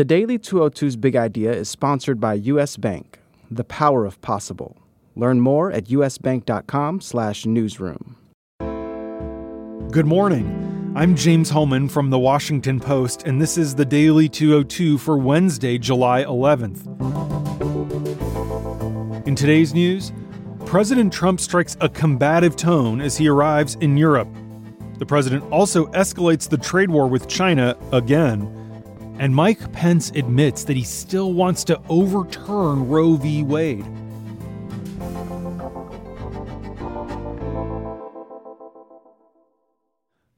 The Daily 202's Big Idea is sponsored by US Bank, the power of possible. Learn more at usbank.com slash newsroom. Good morning. I'm James Hohmann from the Washington Post, and this is the Daily 202 for Wednesday, July 11th. In today's news, President Trump strikes a combative tone as he arrives in Europe. The president also escalates the trade war with China again and Mike Pence admits that he still wants to overturn Roe v. Wade.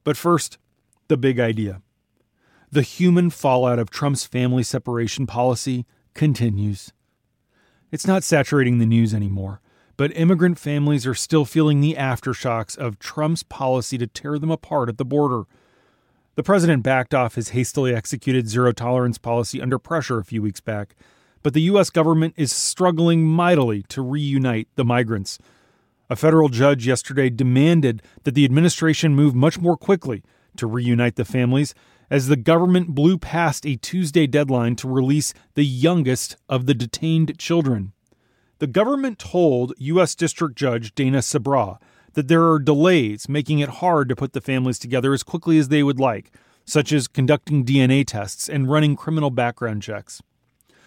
But first, the big idea. The human fallout of Trump's family separation policy continues. It's not saturating the news anymore, but immigrant families are still feeling the aftershocks of Trump's policy to tear them apart at the border. The president backed off his hastily executed zero tolerance policy under pressure a few weeks back, but the U.S. government is struggling mightily to reunite the migrants. A federal judge yesterday demanded that the administration move much more quickly to reunite the families as the government blew past a Tuesday deadline to release the youngest of the detained children. The government told U.S. District Judge Dana Sabraw that there are delays making it hard to put the families together as quickly as they would like, such as conducting DNA tests and running criminal background checks.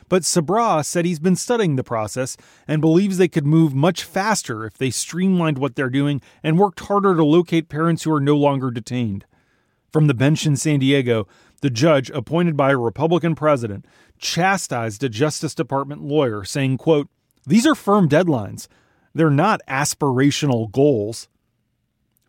But Sabraw said he's been studying the process and believes they could move much faster if they streamlined what they're doing and worked harder to locate parents who are no longer detained. From the bench in San Diego, the judge, appointed by a Republican president, chastised a Justice Department lawyer, saying, quote, These are firm deadlines. They're not aspirational goals.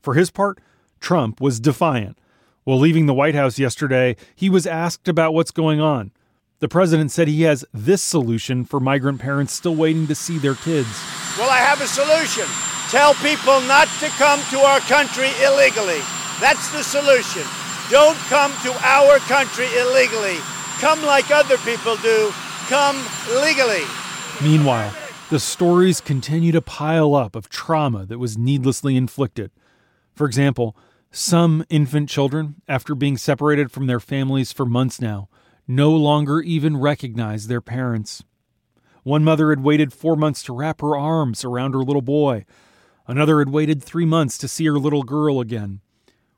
For his part, Trump was defiant. While leaving the White House yesterday, he was asked about what's going on. The president said he has this solution for migrant parents still waiting to see their kids. Well, I have a solution. Tell people not to come to our country illegally. That's the solution. Don't come to our country illegally. Come like other people do. Come legally. Meanwhile, the stories continue to pile up of trauma that was needlessly inflicted. For example, some infant children, after being separated from their families for months now, no longer even recognize their parents. One mother had waited four months to wrap her arms around her little boy. Another had waited three months to see her little girl again.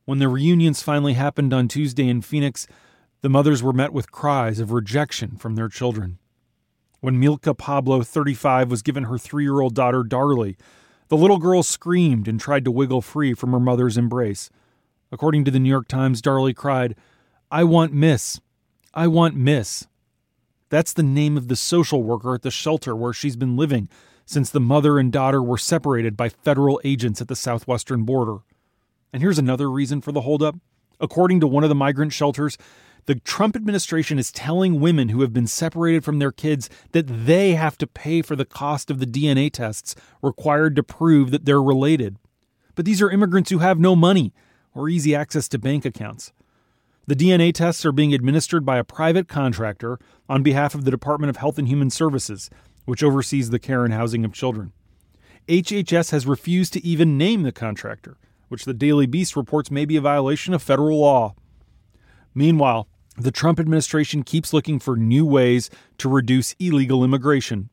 When the reunions finally happened on Tuesday in Phoenix, the mothers were met with cries of rejection from their children. When Milka Pablo, 35, was given her three year old daughter, Darlie, the little girl screamed and tried to wiggle free from her mother's embrace. According to the New York Times, Darlie cried, I want Miss. I want Miss. That's the name of the social worker at the shelter where she's been living since the mother and daughter were separated by federal agents at the southwestern border. And here's another reason for the holdup. According to one of the migrant shelters, the Trump administration is telling women who have been separated from their kids that they have to pay for the cost of the DNA tests required to prove that they're related. But these are immigrants who have no money or easy access to bank accounts. The DNA tests are being administered by a private contractor on behalf of the Department of Health and Human Services, which oversees the care and housing of children. HHS has refused to even name the contractor, which the Daily Beast reports may be a violation of federal law. Meanwhile, the Trump administration keeps looking for new ways to reduce illegal immigration.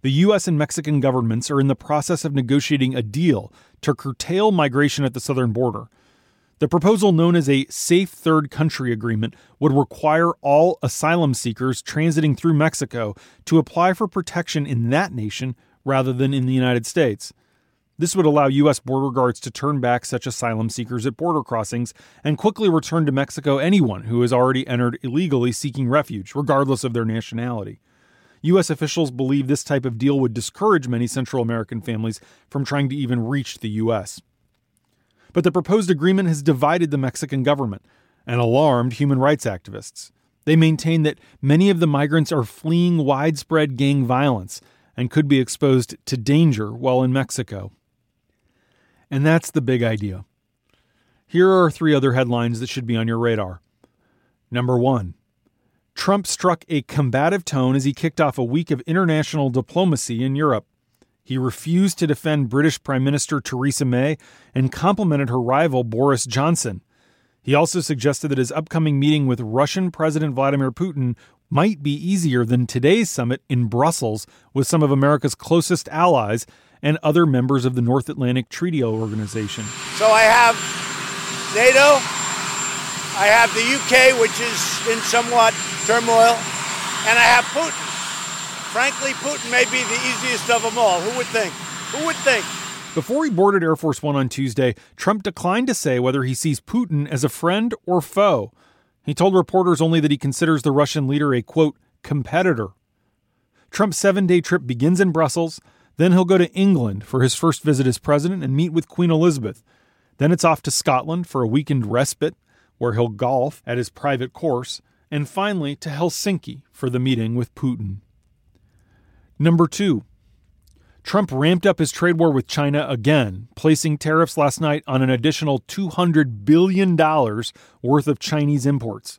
The U.S. and Mexican governments are in the process of negotiating a deal to curtail migration at the southern border. The proposal, known as a Safe Third Country Agreement, would require all asylum seekers transiting through Mexico to apply for protection in that nation rather than in the United States. This would allow U.S. border guards to turn back such asylum seekers at border crossings and quickly return to Mexico anyone who has already entered illegally seeking refuge, regardless of their nationality. U.S. officials believe this type of deal would discourage many Central American families from trying to even reach the U.S. But the proposed agreement has divided the Mexican government and alarmed human rights activists. They maintain that many of the migrants are fleeing widespread gang violence and could be exposed to danger while in Mexico. And that's the big idea. Here are three other headlines that should be on your radar. Number one Trump struck a combative tone as he kicked off a week of international diplomacy in Europe. He refused to defend British Prime Minister Theresa May and complimented her rival Boris Johnson. He also suggested that his upcoming meeting with Russian President Vladimir Putin might be easier than today's summit in Brussels with some of America's closest allies and other members of the North Atlantic Treaty Organization. So I have NATO, I have the UK, which is in somewhat turmoil, and I have Putin. Frankly, Putin may be the easiest of them all. Who would think? Who would think? Before he boarded Air Force One on Tuesday, Trump declined to say whether he sees Putin as a friend or foe. He told reporters only that he considers the Russian leader a, quote, competitor. Trump's seven day trip begins in Brussels. Then he'll go to England for his first visit as president and meet with Queen Elizabeth. Then it's off to Scotland for a weekend respite, where he'll golf at his private course. And finally to Helsinki for the meeting with Putin. Number two, Trump ramped up his trade war with China again, placing tariffs last night on an additional $200 billion worth of Chinese imports.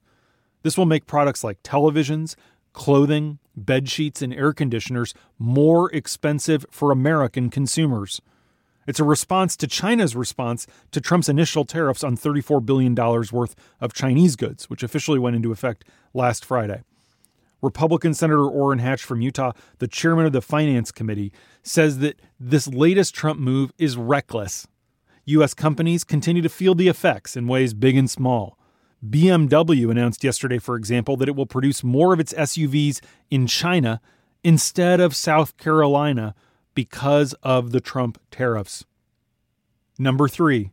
This will make products like televisions, clothing, bed sheets, and air conditioners more expensive for American consumers. It's a response to China's response to Trump's initial tariffs on $34 billion worth of Chinese goods, which officially went into effect last Friday. Republican Senator Orrin Hatch from Utah, the chairman of the Finance Committee, says that this latest Trump move is reckless. U.S. companies continue to feel the effects in ways big and small. BMW announced yesterday, for example, that it will produce more of its SUVs in China instead of South Carolina because of the Trump tariffs. Number three,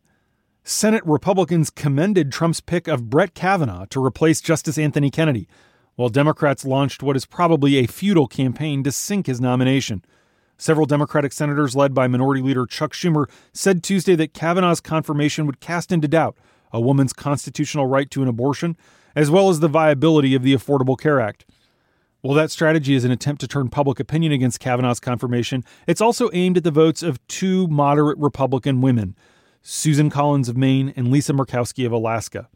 Senate Republicans commended Trump's pick of Brett Kavanaugh to replace Justice Anthony Kennedy, while Democrats launched what is probably a futile campaign to sink his nomination. Several Democratic senators, led by Minority Leader Chuck Schumer, said Tuesday that Kavanaugh's confirmation would cast into doubt a woman's constitutional right to an abortion, as well as the viability of the Affordable Care Act. While that strategy is an attempt to turn public opinion against Kavanaugh's confirmation, it's also aimed at the votes of two moderate Republican women, Susan Collins of Maine and Lisa Murkowski of Alaska.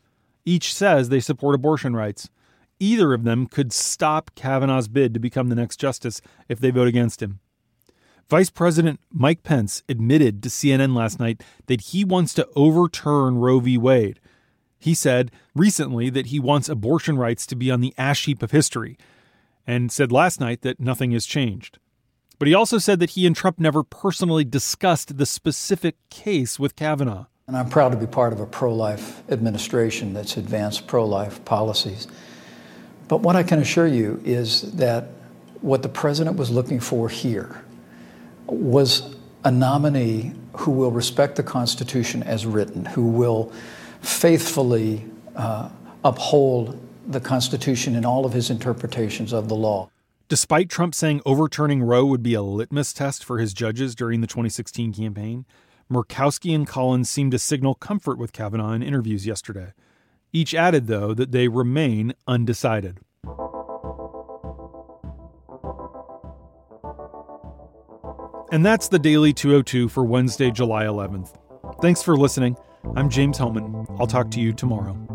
Each says they support abortion rights. Either of them could stop Kavanaugh's bid to become the next justice if they vote against him. Vice President Mike Pence admitted to CNN last night that he wants to overturn Roe v. Wade. He said recently that he wants abortion rights to be on the ash heap of history, and said last night that nothing has changed. But he also said that he and Trump never personally discussed the specific case with Kavanaugh. And I'm proud to be part of a pro life administration that's advanced pro life policies. But what I can assure you is that what the president was looking for here was a nominee who will respect the Constitution as written, who will faithfully uh, uphold the Constitution in all of his interpretations of the law. Despite Trump saying overturning Roe would be a litmus test for his judges during the 2016 campaign, Murkowski and Collins seemed to signal comfort with Kavanaugh in interviews yesterday. Each added, though, that they remain undecided. And that's the Daily 202 for Wednesday, July 11th. Thanks for listening. I'm James Hohmann. I'll talk to you tomorrow.